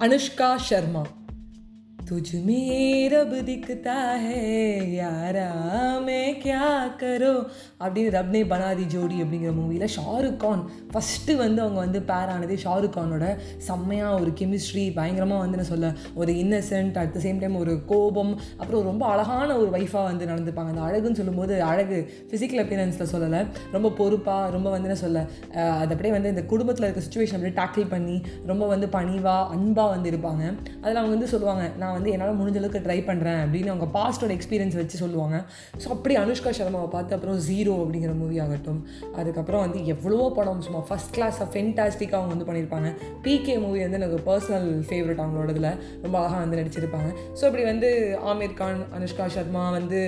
அனுஷ்கா ஷர்மா तुझ में रब दिखता है यारा मैं क्या करो அப்படின்னு ரப்னே பனாதி ஜோடி அப்படிங்கிற மூவியில் ஷாருக் கான் ஃபஸ்ட்டு வந்து அவங்க வந்து பேர் ஆனது ஷாருக் கானோட செம்மையாக ஒரு கெமிஸ்ட்ரி பயங்கரமாக வந்து நான் சொல்ல ஒரு innocent at the same time ஒரு கோபம் அப்புறம் ரொம்ப அழகான ஒரு ஒய்ஃபாக வந்து நடந்துப்பாங்க அந்த அழகுன்னு சொல்லும்போது அழகு ஃபிசிக்கல் அப்பியரன்ஸில் சொல்லலை ரொம்ப பொறுப்பாக ரொம்ப வந்து என்ன சொல்ல அஹ் அது அப்படியே வந்து இந்த குடும்பத்தில் இருக்க சுச்சுவேஷன் அப்படியே டேக்கிள் பண்ணி ரொம்ப வந்து பணிவாக அன்பாக வந்து இருப்பாங்க அதில் அவங்க வந்து சொல்லுவாங்க நான் வந்து என்னால் முடிஞ்ச அளவுக்கு ட்ரை பண்ணுறேன் அப்படின்னு அவங்க பாஸ்டோட எக்ஸ்பீரியன்ஸ் வச்சு சொல்லுவாங்க. ஸோ அப்படி அனுஷ்கா சர்மாவை பார்த்து அப்புறம் ஜீரோ அப்படிங்கிற மூவி ஆகட்டும். அதுக்கப்புறம் வந்து எவ்வளவோ படம் சும்மா ஃபஸ்ட் கிளாஸாக ஃபென்டாஸ்டிக்காக அவங்க வந்து பண்ணியிருப்பாங்க. பிகே மூவி வந்து எனக்கு பர்சனல் ஃபேவரட் அவங்களோட இதில் ரொம்ப அழகாக வந்து நடிச்சிருப்பாங்க. ஸோ இப்படி வந்து ஆமீர் கான் அனுஷ்கா சர்மா வந்து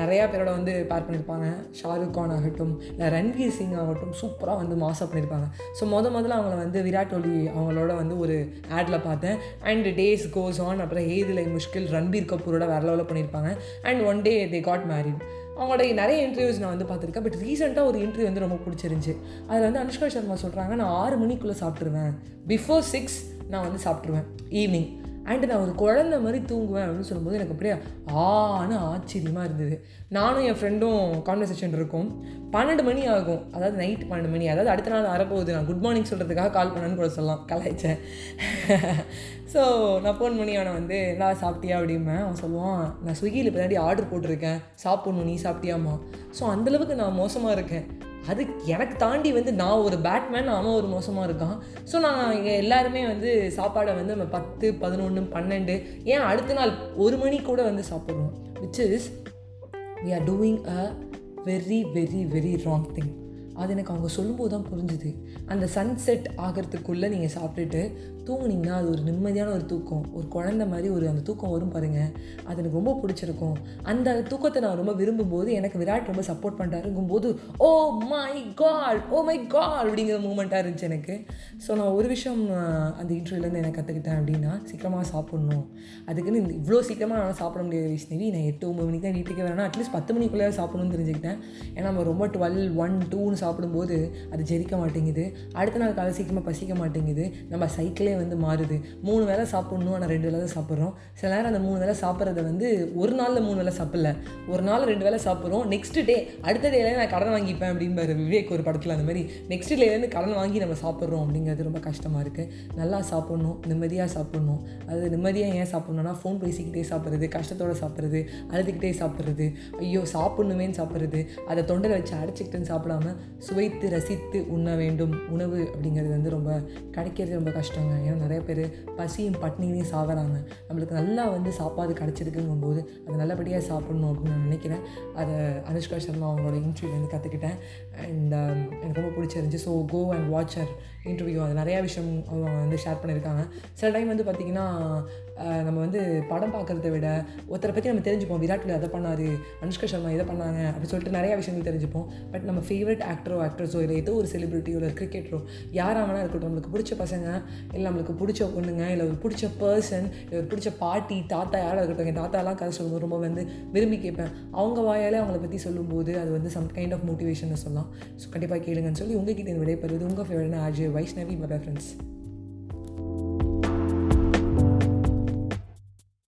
நிறையா பேரோட வந்து பேர் பண்ணியிருப்பாங்க. ஷாருக் கான் ஆகட்டும் இல்லை ரன்வீர் சிங் ஆகட்டும் சூப்பராக வந்து மாசாக பண்ணியிருப்பாங்க. ஸோ முத முதல்ல அவங்கள வந்து விராட் கோலி அவங்களோட வந்து ஒரு ஆடில் பார்த்தேன். அண்ட் டேஸ் கோஸ் ஆன் அப்புறம் ஏது முஷ்கில் ரன்பீர் கபூரோட வேற லெவலில் பண்ணியிருப்பாங்க and one day they got married அவங்களோட நிறைய இன்டர்வியூஸ் நான் வந்து பார்த்துருக்கேன். பட் ரீசெண்டாக ஒரு இன்டர்வியூ வந்து ரொம்ப பிடிச்சிருந்துச்சி. அதில் வந்து அனுஷ்கா சர்மா சொல்கிறாங்க நான் ஆறு மணிக்குள்ளே சாப்பிட்ருவேன் பிஃபோர் சிக்ஸ் நான் வந்து சாப்பிட்ருவேன் ஈவினிங் அண்டு நான் ஒரு குழந்த மாதிரி தூங்குவேன் அப்படின்னு சொல்லும்போது எனக்கு அப்படியே ஆன்னு ஆச்சரியமாக இருந்தது. நானும் என் ஃப்ரெண்டும் கான்வர்சேஷன் இருக்கும். பன்னெண்டு மணி ஆகும். அதாவது நைட் பன்னெண்டு மணி. அதாவது அடுத்த நாள் வரப்போகுது. நான் குட் மார்னிங் சொல்கிறதுக்காக கால் பண்ணேன்னு கூட சொல்லலாம். கலாய்ச்சேன். ஸோ நான் ஃபோன் பண்ணி அவனை வந்து எல்லாம் சாப்பிட்டியா? அப்படிம்பேன். அவன் சொல்லுவான் நான் ஸ்விக்கியில் பின்னாடி ஆர்டர் போட்டிருக்கேன். சாப்பிட்ணும் நீ சாப்பிட்டியாமா ஸோ அந்தளவுக்கு நான் மோசமாக இருக்கேன். அது எனக்கு தாண்டி வந்து நான் ஒரு பேட்மேன் அவன் ஒரு மோசமாக இருக்கான். ஸோ நான் இங்கே எல்லாருமே வந்து சாப்பாடை வந்து நம்ம பத்து பதினொன்று பன்னெண்டு ஏன் அடுத்த நாள் ஒரு மணி கூட வந்து சாப்பிட்றோம் which is we are doing a very very very wrong thing அது எனக்கு அவங்க சொல்லும்போது தான் புரிஞ்சுது. அந்த சன்செட் ஆகிறதுக்குள்ளே நீங்கள் சாப்பிட்டுட்டு தூங்குனீங்கன்னா அது ஒரு நிம்மதியான ஒரு தூக்கம். ஒரு குழந்த மாதிரி ஒரு அந்த தூக்கம் வரும் பாருங்கள் அது எனக்கு ரொம்ப பிடிச்சிருக்கும். அந்த தூக்கத்தை நான் ரொம்ப விரும்பும்போது எனக்கு விராட் ரொம்ப சப்போர்ட் பண்ணுறாருங்கும்போது oh my God oh my God அப்படிங்கிற மூமெண்ட்டாக இருந்துச்சு எனக்கு. ஸோ நான் ஒரு விஷயம் அந்த இன்டர்வியூலேருந்து எனக்கு கற்றுக்கிட்டேன் அப்படின்னா சீக்கிரமாக சாப்பிட்ணும். அதுக்குன்னு இந்த இவ்வளோ சீக்கிரமாக நான் சாப்பிட முடியாது வைஷ்ணவி. நான் எட்டு ஒம்பது மணிக்கு தான் வீட்டுக்கு வரேன்னா அட்லீஸ்ட் பத்து மணிக்குள்ளே சாப்பிடணும்னு தெரிஞ்சுக்கிட்டேன். ஏன்னா நம்ம ரொம்ப டுவெல் ஒன் டூன்னு சாப்பிடும்போது அது ஜெரிக்க மாட்டேங்குது. அடுத்த நாள் காலை சீக்கிரமாக பசிக்க மாட்டேங்குது. நம்ம சைக்கிளே வந்து மாறுது. மூணு வேளை சாப்பிட்ணும் ஆனால் ரெண்டு வேலை தான் சாப்பிட்றோம். சில நேரம் அந்த மூணு வேளை சாப்பிட்றத வந்து ஒரு நாளில் மூணு வேலை சாப்பிடல. ஒரு நாள் ரெண்டு வேளை சாப்பிட்றோம். நெக்ஸ்ட் டே அடுத்த டேல நான் கடன் வாங்கிப்பேன் அப்படிம்பாரு விவேக் ஒரு படத்தில் அந்த மாதிரி. நெக்ஸ்ட் டேலேருந்து கடன் வாங்கி நம்ம சாப்பிட்றோம் அப்படிங்கிறது ரொம்ப கஷ்டமாக இருக்குது நல்லா சாப்பிட்ணும் நிம்மதியாக சாப்பிட்ணும். அது நிம்மதியாக ஏன் சாப்பிட்ணுன்னா ஃபோன் பேசிக்கிட்டே சாப்பிட்றது கஷ்டத்தோடு சாப்பிட்றது அழுதுகிட்டே சாப்பிட்றது. ஐயோ சாப்பிட்ணுமேன்னு சாப்பிட்றது. அதை தொண்டையில் வச்சு அடைச்சிக்கிட்டுன்னு சாப்பிடாம சுவைத்து ரசித்து உண்ண வேண்டும். உணவு அப்படிங்கிறது வந்து ரொம்ப கிடைக்கிறது ரொம்ப கஷ்டங்க. ஏன்னா நிறைய பேர் பசியும் பட்னியும் சாகுறாங்க நம்மளுக்கு நல்லா வந்து சாப்பாடு கிடச்சிருக்குங்கும் போது அதை நல்லபடியாக சாப்பிடணும் அப்படின்னு நான் நினைக்கிறேன். அதை அனுஷ்கா சர்மா அவங்களோட இன்டர்வியூலேருந்து வந்து கற்றுக்கிட்டேன் அண்ட் um, எனக்கு ரொம்ப பிடிச்சிருந்துச்சி. So go and watch her interview அது நிறையா விஷயம் அவங்க வந்து ஷேர் பண்ணியிருக்காங்க. சில டைம் வந்து பார்த்திங்கன்னா நம்ம வந்து படம் பார்க்குறத விட ஒருத்தரை பற்றி நம்ம தெரிஞ்சுப்போம். விராட் கோலி அதை பண்ணார் அனுஷ்கா சர்மா இதை பண்ணாங்க அப்படின்னு சொல்லிட்டு நிறையா விஷயங்கள் தெரிஞ்சுப்போம். பட் நம்ம ஃபேவரட் ஆக்ட் ஆக்ட்ரஸோ இல்லை ஏதோ ஒரு செலிபிரிட்டியோ இல்லை கிரிக்கெட்டரோ யாராக இருக்கட்டும். நம்மளுக்கு பிடிச்ச பசங்க இல்லை நம்மளுக்கு பிடிச்ச பொண்ணுங்க இல்லை ஒரு பிடிச்ச பர்சன் இல்லை ஒரு பிடிச்ச பாட்டி தாத்தா யாராக இருக்கட்டும் என் தாத்தாலாம் கதை சொல்லும்போது ரொம்ப வந்து விரும்பி கேட்பேன். அவங்க வாயாலே அவங்கள பற்றி சொல்லும்போது அது வந்து சம் கைண்ட் ஆஃப் மோட்டிவேஷன் சொல்லலாம். ஸோ கண்டிப்பாக கேளுங்கன்னு சொல்லி உங்ககிட்ட இந்த விடைபெறுவது உங்கள் favourite RJ Vaishnavi bye friends